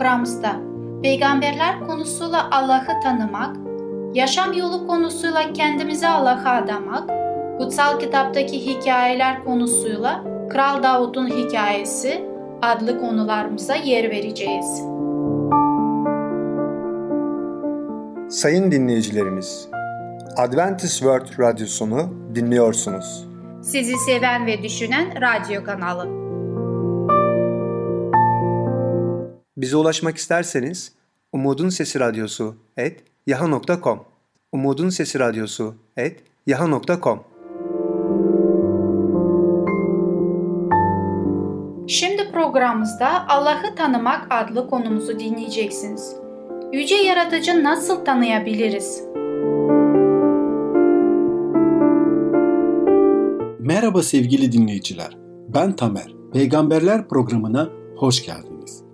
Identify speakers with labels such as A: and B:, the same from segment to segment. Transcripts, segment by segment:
A: Programımızda peygamberler konusuyla Allah'ı tanımak, yaşam yolu konusuyla kendimizi Allah'a adamak, kutsal kitaptaki hikayeler konusuyla Kral Davut'un hikayesi adlı konularımıza yer vereceğiz.
B: Sayın dinleyicilerimiz, Adventist World Radyosunu dinliyorsunuz.
A: Sizi seven ve düşünen radyo kanalı.
B: Bize ulaşmak isterseniz Umutun Sesi Radyosu et yaha.com Umutun Sesi Radyosu et yaha.com
A: Şimdi programımızda Allah'ı tanımak adlı konumuzu dinleyeceksiniz. Yüce Yaratıcı nasıl tanıyabiliriz?
C: Merhaba sevgili dinleyiciler. Ben Tamer. Peygamberler programına hoş geldiniz.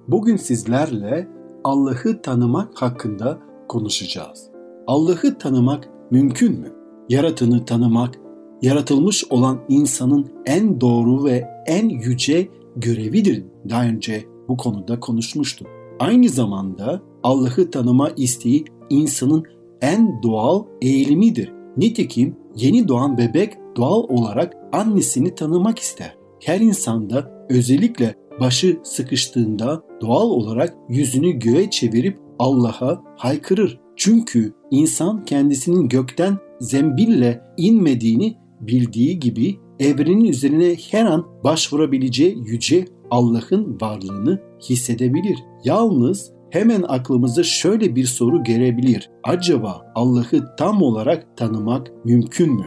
C: Bugün sizlerle Allah'ı tanımak hakkında konuşacağız. Allah'ı tanımak mümkün mü? Yaratını tanımak, yaratılmış olan insanın en doğru ve en yüce görevidir. Daha önce bu konuda konuşmuştum. Aynı zamanda Allah'ı tanıma isteği insanın en doğal eğilimidir. Nitekim yeni doğan bebek doğal olarak annesini tanımak ister. Her insanda özellikle başı sıkıştığında doğal olarak yüzünü göğe çevirip Allah'a haykırır. Çünkü insan kendisinin gökten zembille inmediğini bildiği gibi evrenin üzerine her an başvurabileceği yüce Allah'ın varlığını hissedebilir. Yalnız hemen aklımıza şöyle bir soru gelebilir. Acaba Allah'ı tam olarak tanımak mümkün mü?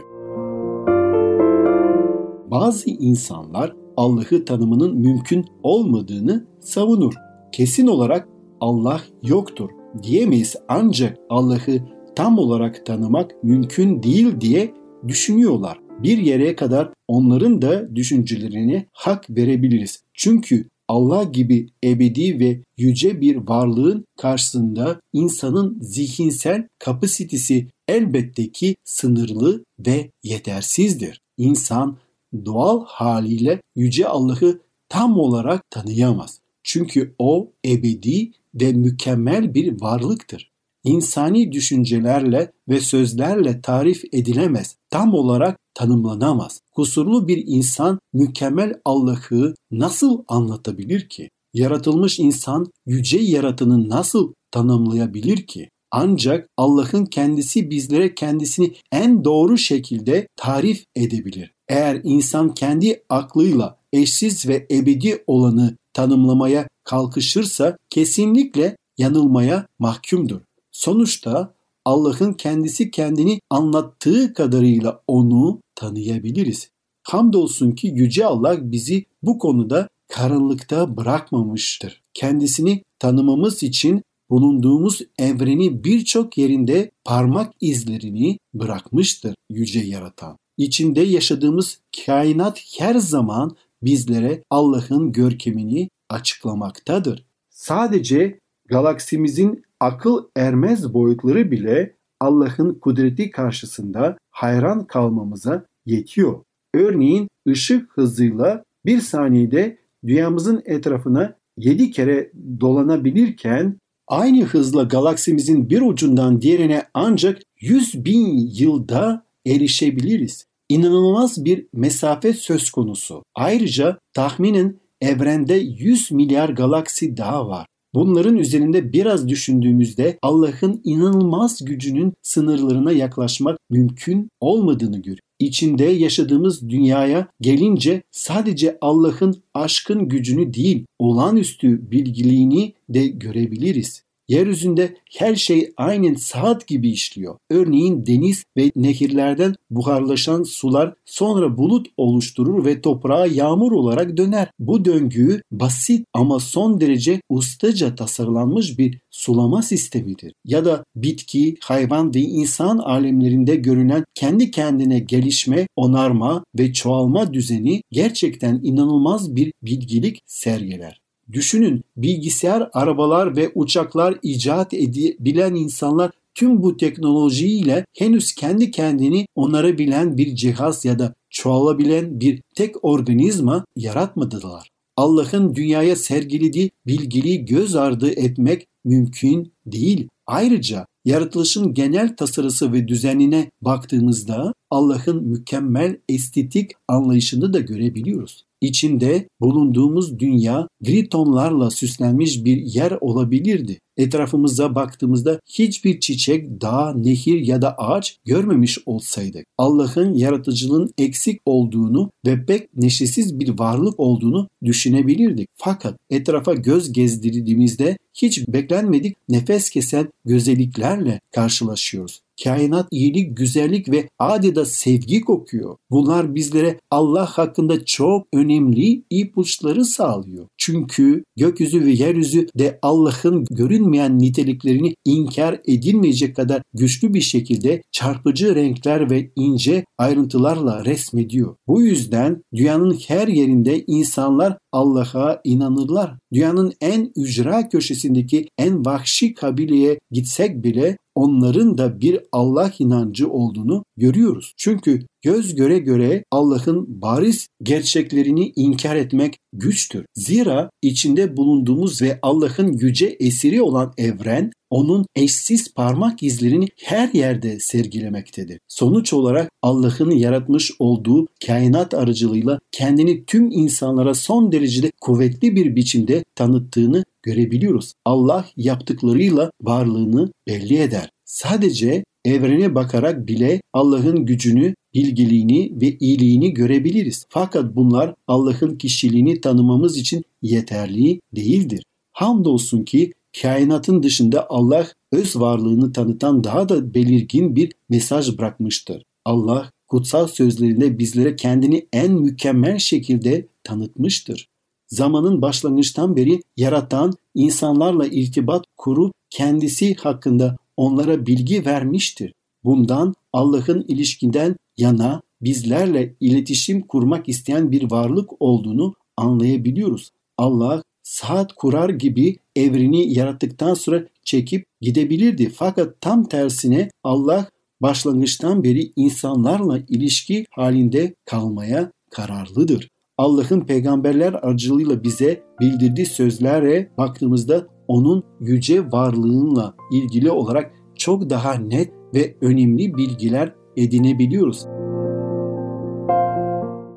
C: Bazı insanlar Allah'ı tanımının mümkün olmadığını savunur. Kesin olarak Allah yoktur diyemeyiz ancak Allah'ı tam olarak tanımak mümkün değil diye düşünüyorlar. Bir yere kadar onların da düşüncelerine hak verebiliriz. Çünkü Allah gibi ebedi ve yüce bir varlığın karşısında insanın zihinsel kapasitesi elbette ki sınırlı ve yetersizdir. İnsan doğal haliyle yüce Allah'ı tam olarak tanıyamaz. Çünkü o ebedi ve mükemmel bir varlıktır. İnsani düşüncelerle ve sözlerle tarif edilemez, tam olarak tanımlanamaz. Kusurlu bir insan mükemmel Allah'ı nasıl anlatabilir ki? Yaratılmış insan yüce yaratını nasıl tanımlayabilir ki? Ancak Allah'ın kendisi bizlere kendisini en doğru şekilde tarif edebilir. Eğer insan kendi aklıyla eşsiz ve ebedi olanı tanımlamaya kalkışırsa kesinlikle yanılmaya mahkumdur. Sonuçta Allah'ın kendisi kendini anlattığı kadarıyla onu tanıyabiliriz. Hamdolsun ki Yüce Allah bizi bu konuda karanlıkta bırakmamıştır. Kendisini tanımamız için bulunduğumuz evreni birçok yerinde parmak izlerini bırakmıştır Yüce Yaratan. İçinde yaşadığımız kainat her zaman bizlere Allah'ın görkemini açıklamaktadır. Sadece galaksimizin akıl ermez boyutları bile Allah'ın kudreti karşısında hayran kalmamıza yetiyor. Örneğin ışık hızıyla bir saniyede dünyamızın etrafına 7 kere dolanabilirken aynı hızla galaksimizin bir ucundan diğerine ancak 100 bin yılda erişebiliriz. İnanılmaz bir mesafe söz konusu. Ayrıca tahminen evrende 100 milyar galaksi daha var. Bunların üzerinde biraz düşündüğümüzde Allah'ın inanılmaz gücünün sınırlarına yaklaşmak mümkün olmadığını görüyoruz. İçinde yaşadığımız dünyaya gelince sadece Allah'ın aşkın gücünü değil, olağanüstü bilgiliğini de görebiliriz. Yeryüzünde her şey aynen saat gibi işliyor. Örneğin deniz ve nehirlerden buharlaşan sular sonra bulut oluşturur ve toprağa yağmur olarak döner. Bu döngüyü basit ama son derece ustaca tasarlanmış bir sulama sistemidir. Ya da bitki, hayvan ve insan alemlerinde görünen kendi kendine gelişme, onarma ve çoğalma düzeni gerçekten inanılmaz bir bilgilik sergiler. Düşünün bilgisayar, arabalar ve uçaklar icat edebilen insanlar tüm bu teknolojiyle henüz kendi kendini onarabilen bir cihaz ya da çoğalabilen bir tek organizma yaratmadılar. Allah'ın dünyaya sergilediği bilgiliği göz ardı etmek mümkün değil. Ayrıca yaratılışın genel tasarısı ve düzenine baktığımızda Allah'ın mükemmel estetik anlayışını da görebiliyoruz. İçinde bulunduğumuz dünya gritonlarla süslenmiş bir yer olabilirdi. Etrafımıza baktığımızda hiçbir çiçek, dağ, nehir ya da ağaç görmemiş olsaydık. Allah'ın yaratıcılığın eksik olduğunu ve pek neşesiz bir varlık olduğunu düşünebilirdik. Fakat etrafa göz gezdirdiğimizde hiç beklenmedik nefes kesen güzelliklerle karşılaşıyoruz. Kainat iyilik, güzellik ve adeta sevgi kokuyor. Bunlar bizlere Allah hakkında çok önemli ipuçları sağlıyor. Çünkü gökyüzü ve yeryüzü de Allah'ın görünmeyen niteliklerini inkar edilmeyecek kadar güçlü bir şekilde çarpıcı renkler ve ince ayrıntılarla resmediyor. Bu yüzden dünyanın her yerinde insanlar Allah'a inanırlar. Dünyanın en ücra köşesindeki en vahşi kabileye gitsek bile onların da bir Allah inancı olduğunu görüyoruz. Çünkü göz göre göre Allah'ın bariz gerçeklerini inkar etmek güçtür. Zira içinde bulunduğumuz ve Allah'ın yüce esiri olan evren onun eşsiz parmak izlerini her yerde sergilemektedir. Sonuç olarak Allah'ın yaratmış olduğu kainat aracılığıyla kendini tüm insanlara son derecede kuvvetli bir biçimde tanıttığını görebiliyoruz. Allah yaptıklarıyla varlığını belli eder. Sadece evrene bakarak bile Allah'ın gücünü, bilgiliğini ve iyiliğini görebiliriz. Fakat bunlar Allah'ın kişiliğini tanımamız için yeterli değildir. Hamdolsun ki kainatın dışında Allah öz varlığını tanıtan daha da belirgin bir mesaj bırakmıştır. Allah kutsal sözlerinde bizlere kendini en mükemmel şekilde tanıtmıştır. Zamanın başlangıçtan beri yaratan insanlarla irtibat kurup kendisi hakkında onlara bilgi vermiştir. Bundan Allah'ın ilişkinden yana bizlerle iletişim kurmak isteyen bir varlık olduğunu anlayabiliyoruz. Allah saat kurar gibi evreni yarattıktan sonra çekip gidebilirdi. Fakat tam tersine Allah başlangıçtan beri insanlarla ilişki halinde kalmaya kararlıdır. Allah'ın peygamberler aracılığıyla bize bildirdiği sözlere baktığımızda onun yüce varlığınla ilgili olarak çok daha net ve önemli bilgiler edinebiliyoruz.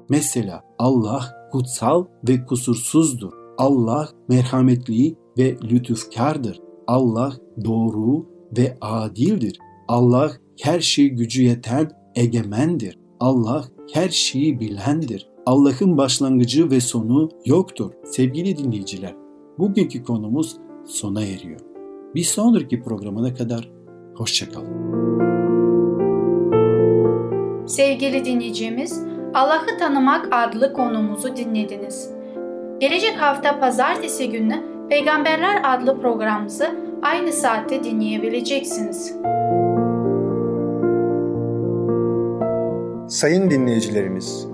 C: Mesela Allah kutsal ve kusursuzdur. Allah merhametli ve lütufkardır. Allah doğru ve adildir. Allah her şeyi gücü yeten egemendir. Allah her şeyi bilendir. Allah'ın başlangıcı ve sonu yoktur. Sevgili dinleyiciler, bugünkü konumuz sona eriyor. Bir sonraki programına kadar hoşçakalın.
A: Sevgili dinleyicimiz, Allah'ı tanımak adlı konumuzu dinlediniz. Gelecek hafta pazartesi günü Peygamberler adlı programımızı aynı saatte dinleyebileceksiniz.
B: Sayın dinleyicilerimiz,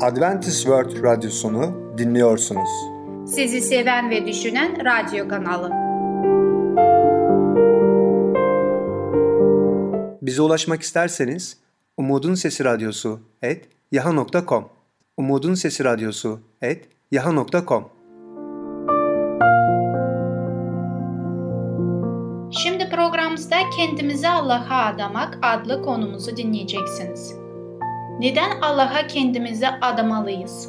B: Adventist World Radyosunu dinliyorsunuz.
A: Sizi seven ve düşünen radyo kanalı.
B: Bize ulaşmak isterseniz Umutun Sesi Radyosu et yaha.com Umutun Sesi Radyosu et yaha.com
A: Şimdi programımızda kendimizi Allah'a adamak adlı konumuzu dinleyeceksiniz. Neden Allah'a kendimizi adamalıyız?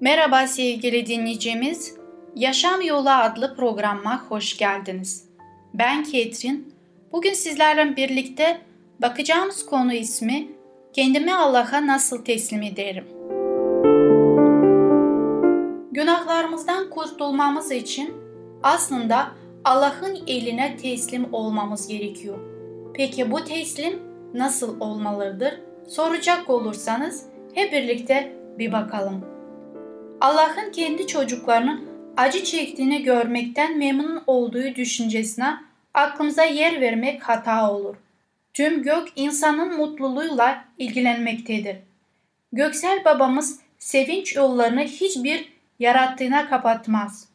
A: Merhaba sevgili dinleyicimiz. Yaşam Yolu adlı programa hoş geldiniz. Ben Ketrin. Bugün sizlerle birlikte bakacağımız konu ismi Kendimi Allah'a nasıl teslim ederim? Günahlarımızdan kurtulmamız için aslında Allah'ın eline teslim olmamız gerekiyor. Peki bu teslim nasıl olmalıdır? Soracak olursanız hep birlikte bir bakalım. Allah'ın kendi çocuklarının acı çektiğini görmekten memnun olduğu düşüncesine aklımıza yer vermek hata olur. Tüm gök insanın mutluluğuyla ilgilenmektedir. Göksel babamız sevinç yollarını hiçbir yarattığına kapatmaz.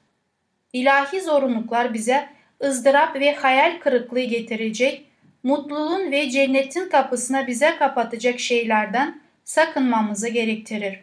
A: İlahi zorunluluklar bize ızdırap ve hayal kırıklığı getirecek, mutluluğun ve cennetin kapısına bize kapatacak şeylerden sakınmamızı gerektirir.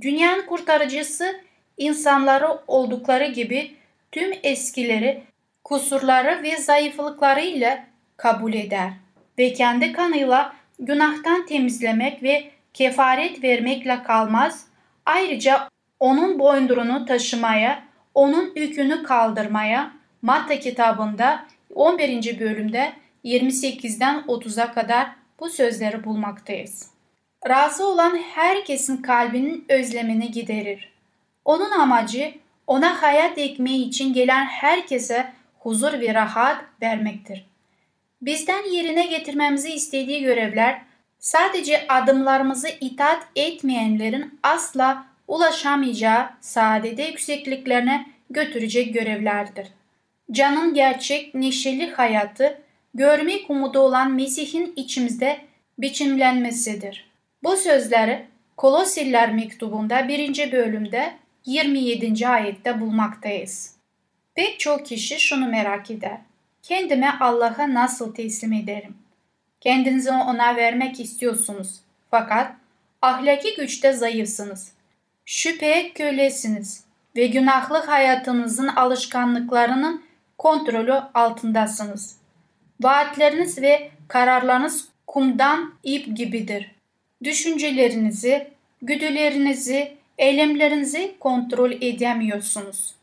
A: Dünyanın kurtarıcısı insanları oldukları gibi tüm eskileri, kusurları ve zayıflıklarıyla kabul eder ve kendi kanıyla günahtan temizlemek ve kefaret vermekle kalmaz, ayrıca onun boyundurunu taşımaya, onun yükünü kaldırmaya Matta kitabında 11. bölümde 28'den 30'a kadar bu sözleri bulmaktayız. Razı olan herkesin kalbinin özlemini giderir. Onun amacı ona hayat ekmeği için gelen herkese huzur ve rahat vermektir. Bizden yerine getirmemizi istediği görevler sadece adımlarımızı itaat etmeyenlerin asla ulaşamayacağı saadete yüksekliklerine götürecek görevlerdir. Canın gerçek, neşeli hayatı, görmek umudu olan Mesih'in içimizde biçimlenmesidir. Bu sözleri Kolosiller mektubunda 1. bölümde 27. ayette bulmaktayız. Pek çok kişi şunu merak eder. Kendime Allah'a nasıl teslim ederim? Kendinizi ona vermek istiyorsunuz. Fakat ahlaki güçte zayıfsınız. Şüpheye kölesiniz ve günahlı hayatınızın alışkanlıklarının kontrolü altındasınız. Vaatleriniz ve kararlarınız kumdan ip gibidir. Düşüncelerinizi, güdülerinizi, eylemlerinizi kontrol edemiyorsunuz.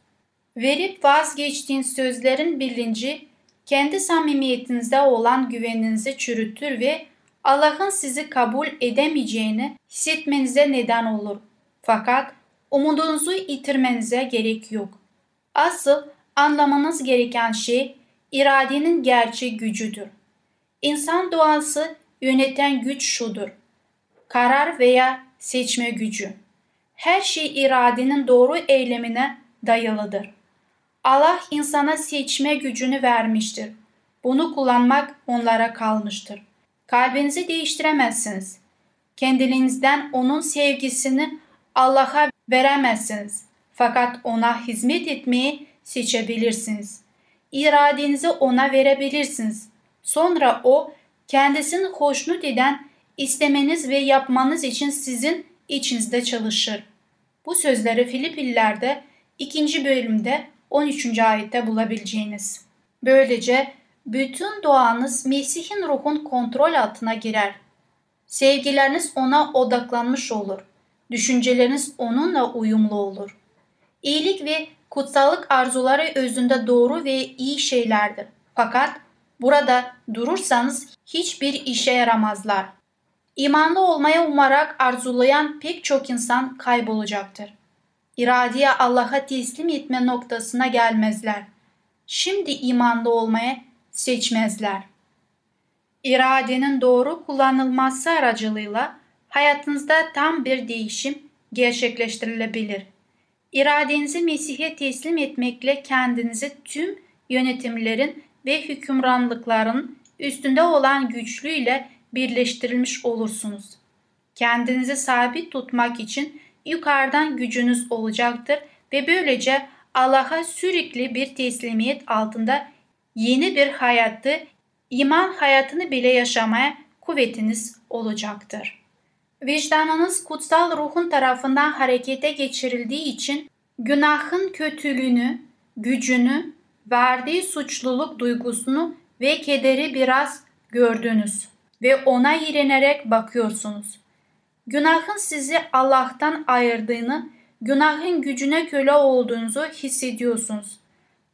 A: Verip vazgeçtiğin sözlerin bilinci kendi samimiyetinizde olan güveninizi çürütür ve Allah'ın sizi kabul edemeyeceğini hissetmenize neden olur. Fakat umudunuzu yitirmenize gerek yok. Asıl anlamanız gereken şey iradenin gerçek gücüdür. İnsan doğası yöneten güç şudur. Karar veya seçme gücü. Her şey iradenin doğru eylemine dayalıdır. Allah insana seçme gücünü vermiştir. Bunu kullanmak onlara kalmıştır. Kalbinizi değiştiremezsiniz. Kendinizden onun sevgisini Allah'a veremezsiniz. Fakat ona hizmet etmeyi seçebilirsiniz. İradenizi ona verebilirsiniz. Sonra o kendisini hoşnut eden istemeniz ve yapmanız için sizin içinizde çalışır. Bu sözleri Filipillerde 2. bölümde 13. ayette bulabileceğiniz. Böylece bütün doğanız Mesih'in ruhun kontrol altına girer. Sevgileriniz ona odaklanmış olur. Düşünceleriniz onunla uyumlu olur. İyilik ve kutsallık arzuları özünde doğru ve iyi şeylerdir. Fakat burada durursanız hiçbir işe yaramazlar. İmanlı olmaya umarak arzulayan pek çok insan kaybolacaktır. İradeye Allah'a teslim etme noktasına gelmezler. Şimdi imanlı olmaya seçmezler. İradenin doğru kullanılması aracılığıyla hayatınızda tam bir değişim gerçekleştirilebilir. İradenizi Mesih'e teslim etmekle kendinizi tüm yönetimlerin ve hükümranlıkların üstünde olan güçlüyle birleştirilmiş olursunuz. Kendinizi sabit tutmak için yukarıdan gücünüz olacaktır ve böylece Allah'a sürekli bir teslimiyet altında yeni bir hayatı, iman hayatını bile yaşamaya kuvvetiniz olacaktır. Vicdanınız kutsal ruhun tarafından harekete geçirildiği için günahın kötülüğünü, gücünü, verdiği suçluluk duygusunu ve kederi biraz gördünüz ve ona iğrenerek bakıyorsunuz. Günahın sizi Allah'tan ayırdığını, günahın gücüne köle olduğunuzu hissediyorsunuz.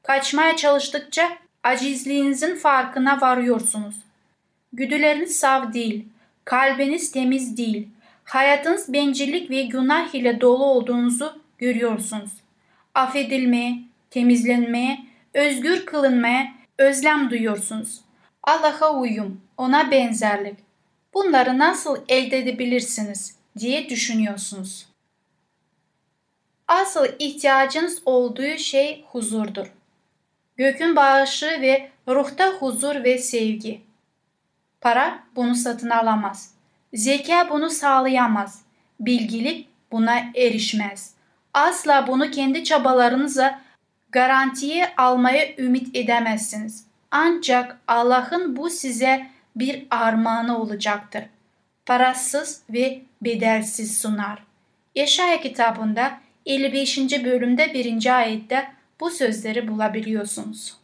A: Kaçmaya çalıştıkça acizliğinizin farkına varıyorsunuz. Güdüleriniz sav değil, kalbiniz temiz değil, hayatınız bencillik ve günah ile dolu olduğunuzu görüyorsunuz. affedilmeye, temizlenmeye, özgür kılınmaya özlem duyuyorsunuz. Allah'a uyum, ona benzerlik. Bunları nasıl elde edebilirsiniz diye düşünüyorsunuz. Asıl ihtiyacınız olduğu şey huzurdur. Gökün bağışı ve ruhta huzur ve sevgi. Para bunu satın alamaz. Zeka bunu sağlayamaz. Bilgilik buna erişmez. Asla bunu kendi çabalarınıza garantiye almaya ümit edemezsiniz. Ancak Allah'ın bu size bir armağanı olacaktır. Parasız ve bedelsiz sunar. Yaşaya kitabında 55. bölümde 1. ayette bu sözleri bulabiliyorsunuz.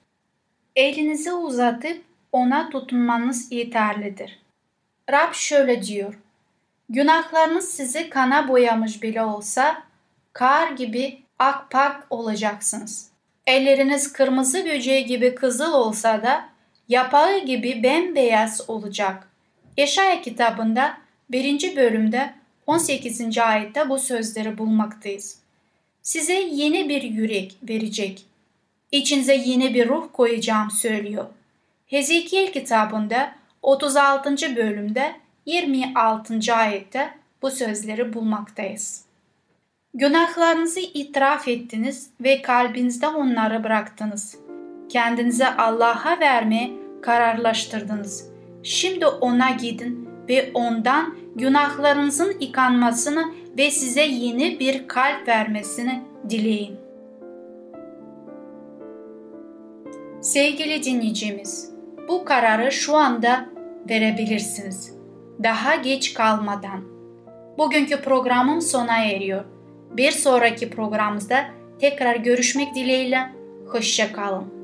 A: Elinizi uzatıp ona tutunmanız yeterlidir. Rab şöyle diyor. Günahlarınız sizi kana boyamış bile olsa kar gibi akpak olacaksınız. Elleriniz kırmızı böceği gibi kızıl olsa da yapağı gibi bembeyaz olacak. Yaşaya kitabında 1. bölümde 18. ayette bu sözleri bulmaktayız. Size yeni bir yürek verecek. İçinize yeni bir ruh koyacağım söylüyor. Hezekiel kitabında 36. bölümde 26. ayette bu sözleri bulmaktayız. Günahlarınızı itiraf ettiniz ve kalbinizde onları bıraktınız. Kendinize Allah'a vermeye kararlaştırdınız. Şimdi ona gidin ve ondan günahlarınızın yıkanmasını ve size yeni bir kalp vermesini dileyin. Sevgili dinleyicimiz, bu kararı şu anda verebilirsiniz. Daha geç kalmadan. Bugünkü programım sona eriyor. Bir sonraki programımızda tekrar görüşmek dileğiyle. Hoşçakalın.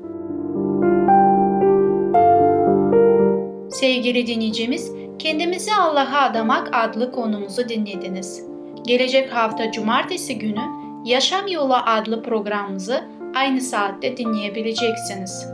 A: Sevgili dinleyicimiz, Kendimizi Allah'a adamak adlı konumuzu dinlediniz. Gelecek hafta cumartesi günü Yaşam Yolu adlı programımızı aynı saatte dinleyebileceksiniz.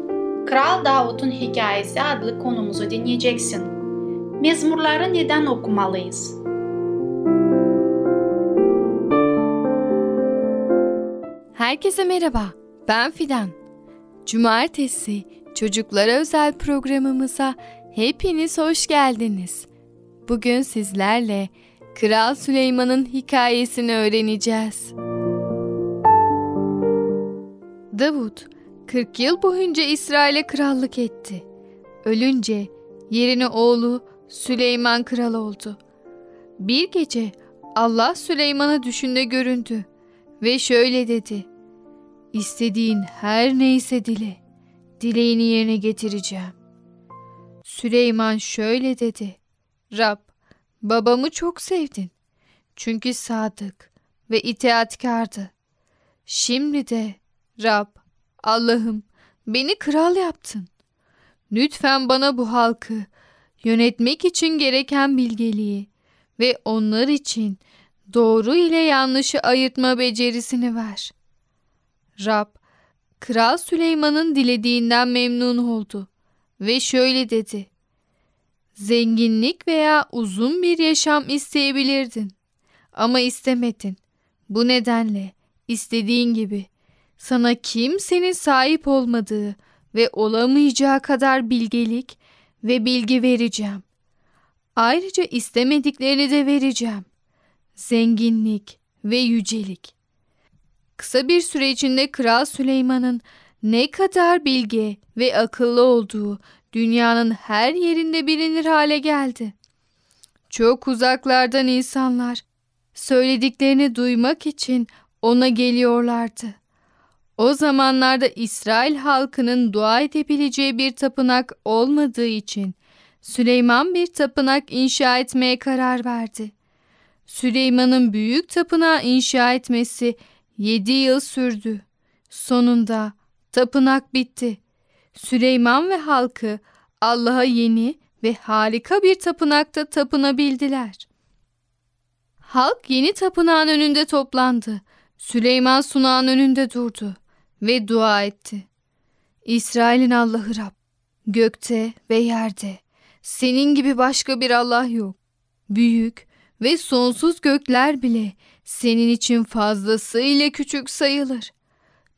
A: Kral Davut'un Hikayesi adlı konumuzu dinleyeceksin. Mezmurları neden okumalıyız?
D: Herkese merhaba, ben Fidan. Cumartesi çocuklara özel programımıza hepiniz hoş geldiniz. Bugün sizlerle Kral Süleyman'ın hikayesini öğreneceğiz. Davut 40 yıl boyunca İsrail'e krallık etti. Ölünce yerine oğlu Süleyman kral oldu. Bir gece Allah Süleyman'a düşünde göründü ve şöyle dedi. İstediğin her neyse dile, dileğini yerine getireceğim. Süleyman şöyle dedi. Rab, babamı çok sevdin. Çünkü sadık ve itaatkardı. Şimdi de Rab, Allah'ım beni kral yaptın. Lütfen bana bu halkı yönetmek için gereken bilgeliği ve onlar için doğru ile yanlışı ayırtma becerisini ver. Rab, Kral Süleyman'ın dilediğinden memnun oldu ve şöyle dedi. Zenginlik veya uzun bir yaşam isteyebilirdin ama istemedin. Bu nedenle istediğin gibi sana kimsenin sahip olmadığı ve olamayacağı kadar bilgelik ve bilgi vereceğim. Ayrıca istemediklerini de vereceğim. Zenginlik ve yücelik. Kısa bir süre içinde Kral Süleyman'ın ne kadar bilge ve akıllı olduğu dünyanın her yerinde bilinir hale geldi. Çok uzaklardan insanlar söylediklerini duymak için ona geliyorlardı. O zamanlarda İsrail halkının dua edebileceği bir tapınak olmadığı için Süleyman bir tapınak inşa etmeye karar verdi. Süleyman'ın büyük tapınağı inşa etmesi 7 yıl sürdü. Sonunda tapınak bitti. Süleyman ve halkı Allah'a yeni ve harika bir tapınakta tapınabildiler. Halk yeni tapınağın önünde toplandı. Süleyman sunağın önünde durdu ve dua etti. İsrail'in Allah'ı Rab, gökte ve yerde senin gibi başka bir Allah yok. Büyük ve sonsuz gökler bile senin için fazlasıyla küçük sayılır.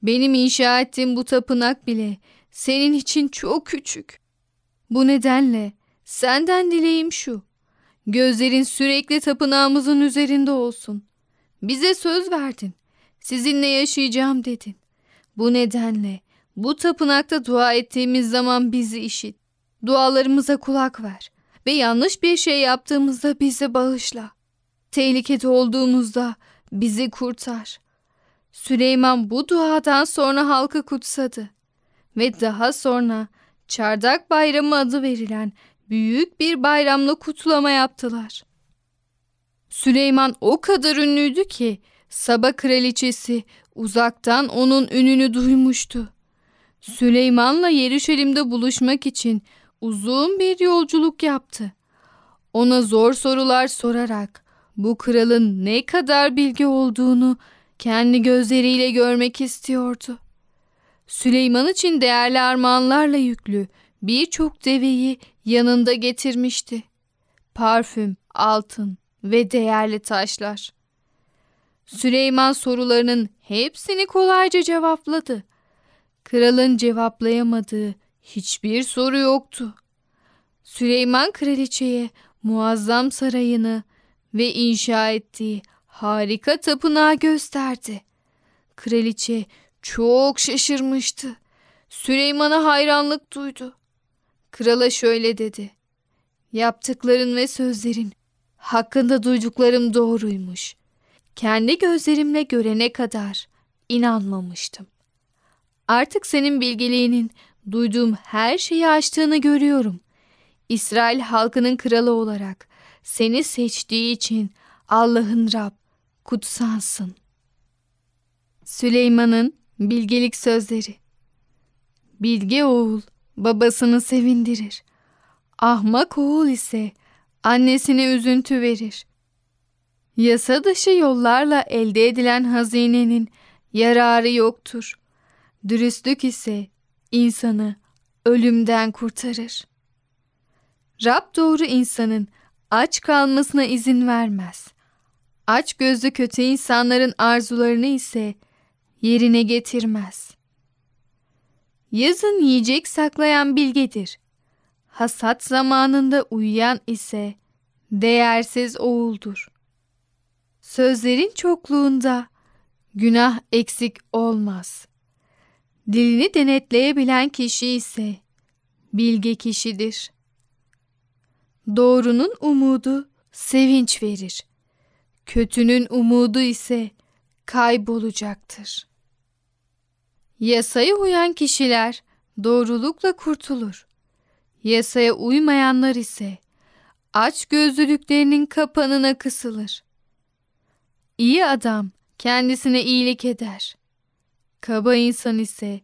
D: Benim inşa ettiğim bu tapınak bile senin için çok küçük. Bu nedenle senden dileğim şu. Gözlerin sürekli tapınağımızın üzerinde olsun. Bize söz verdin. Sizinle yaşayacağım dedin. Bu nedenle bu tapınakta dua ettiğimiz zaman bizi işit. Dualarımıza kulak ver ve yanlış bir şey yaptığımızda bizi bağışla. Tehlikede olduğumuzda bizi kurtar. Süleyman bu duadan sonra halkı kutsadı ve daha sonra Çardak Bayramı adı verilen büyük bir bayramla kutlama yaptılar. Süleyman o kadar ünlüydü ki Saba kraliçesi uzaktan onun ününü duymuştu. Süleyman'la Yeruşalim'de buluşmak için uzun bir yolculuk yaptı. Ona zor sorular sorarak bu kralın ne kadar bilgi olduğunu kendi gözleriyle görmek istiyordu. Süleyman için değerli armağanlarla yüklü birçok deveyi yanında getirmişti. Parfüm, altın ve değerli taşlar. Süleyman sorularının hepsini kolayca cevapladı. Kralın cevaplayamadığı hiçbir soru yoktu. Süleyman kraliçeye muazzam sarayını ve inşa ettiği harika tapınağı gösterdi. Kraliçe çok şaşırmıştı. Süleyman'a hayranlık duydu. Krala şöyle dedi. Yaptıkların ve sözlerin hakkında duyduklarım doğruymuş. Kendi gözlerimle görene kadar inanmamıştım. Artık senin bilgeliğinin duyduğum her şeyi açtığını görüyorum. İsrail halkının kralı olarak seni seçtiği için Allah'ın Rab kutsansın. Süleyman'ın bilgelik sözleri Bilge oğul babasını sevindirir. Ahmak oğul ise annesine üzüntü verir. Yasa dışı yollarla elde edilen hazinenin yararı yoktur. Dürüstlük ise insanı ölümden kurtarır. Rab doğru insanın aç kalmasına izin vermez. Aç gözlü kötü insanların arzularını ise yerine getirmez. Yazın yiyecek saklayan bilgedir. Hasat zamanında uyuyan ise değersiz oğuldur. Sözlerin çokluğunda günah eksik olmaz. Dilini denetleyebilen kişi ise bilge kişidir. Doğrunun umudu sevinç verir. Kötünün umudu ise kaybolacaktır. Yasaya uyan kişiler doğrulukla kurtulur. Yasaya uymayanlar ise aç gözlülüklerinin kapanına kısılır. İyi adam kendisine iyilik eder. Kaba insan ise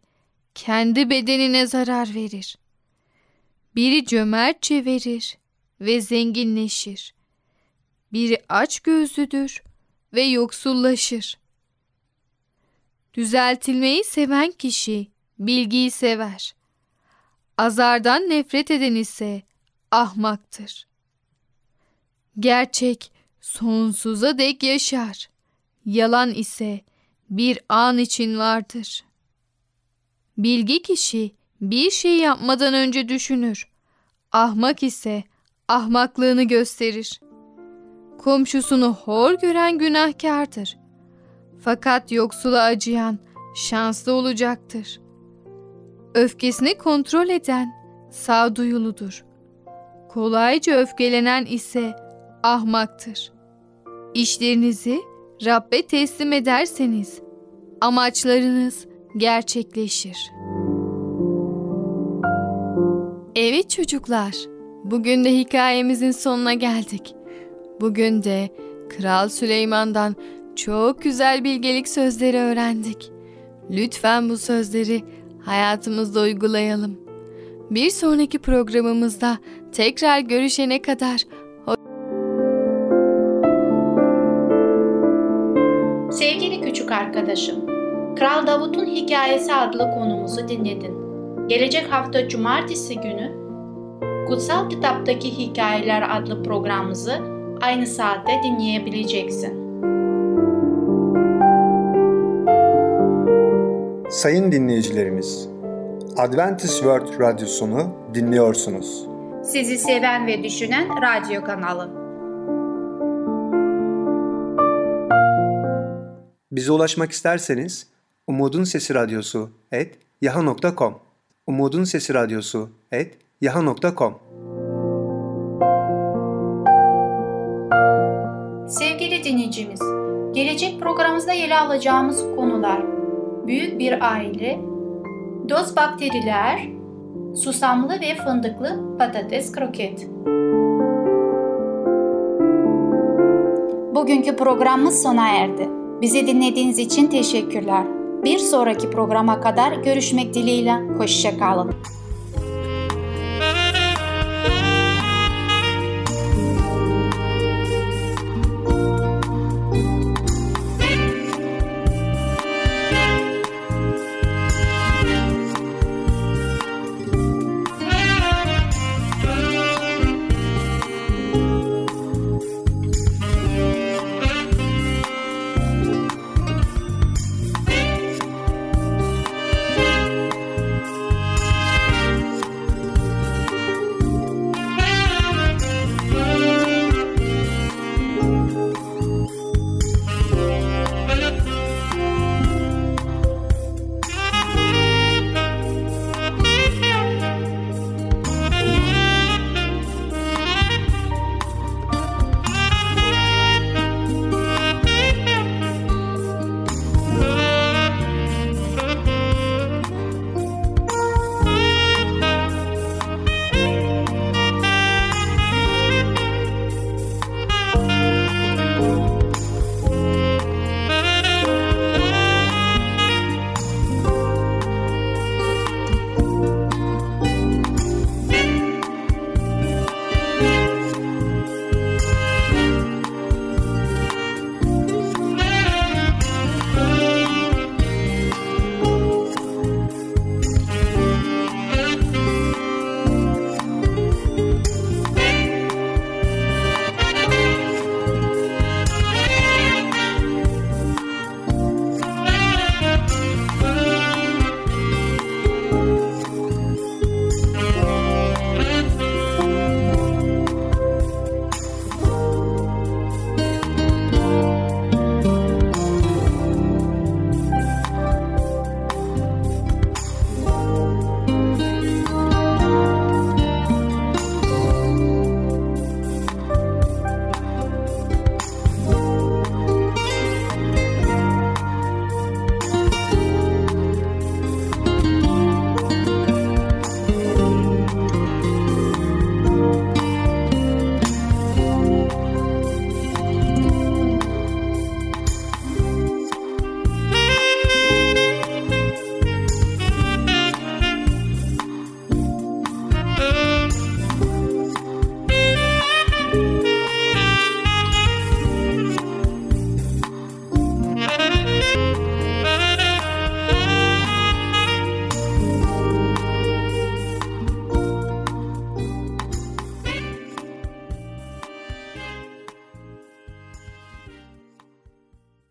D: kendi bedenine zarar verir. Biri cömertçe verir ve zenginleşir. Biri aç gözlüdür ve yoksullaşır. Düzeltilmeyi seven kişi bilgiyi sever. Azardan nefret eden ise ahmaktır. Gerçek sonsuza dek yaşar. Yalan ise bir an için vardır. Bilgi kişi bir şey yapmadan önce düşünür. Ahmak ise ahmaklığını gösterir. Komşusunu hor gören günahkardır. Fakat yoksula acıyan şanslı olacaktır. Öfkesini kontrol eden sağduyuludur. Kolayca öfkelenen ise ahmaktır. İşlerinizi Rabbe teslim ederseniz amaçlarınız gerçekleşir. Evet çocuklar, bugün de hikayemizin sonuna geldik. Bugün de Kral Süleyman'dan çok güzel bilgelik sözleri öğrendik. Lütfen bu sözleri hayatımızda uygulayalım. Bir sonraki programımızda tekrar görüşene kadar
A: arkadaşım, Kral Davut'un Hikayesi adlı konumuzu dinledin. Gelecek hafta cumartesi günü Kutsal Kitaptaki Hikayeler adlı programımızı aynı saatte dinleyebileceksin.
B: Sayın dinleyicilerimiz, Adventist World Radyosunu dinliyorsunuz.
A: Sizi seven ve düşünen radyo kanalı.
B: Bize ulaşmak isterseniz Umutun Sesi Radyosu et yaha.com Umutun Sesi Radyosu et yaha.com
A: Sevgili dinleyicimiz, gelecek programımızda ele alacağımız konular büyük bir aile, doz bakteriler, susamlı ve fındıklı patates kroket. Bugünkü programımız sona erdi. Bizi dinlediğiniz için teşekkürler. Bir sonraki programa kadar görüşmek dileğiyle. Hoşçakalın.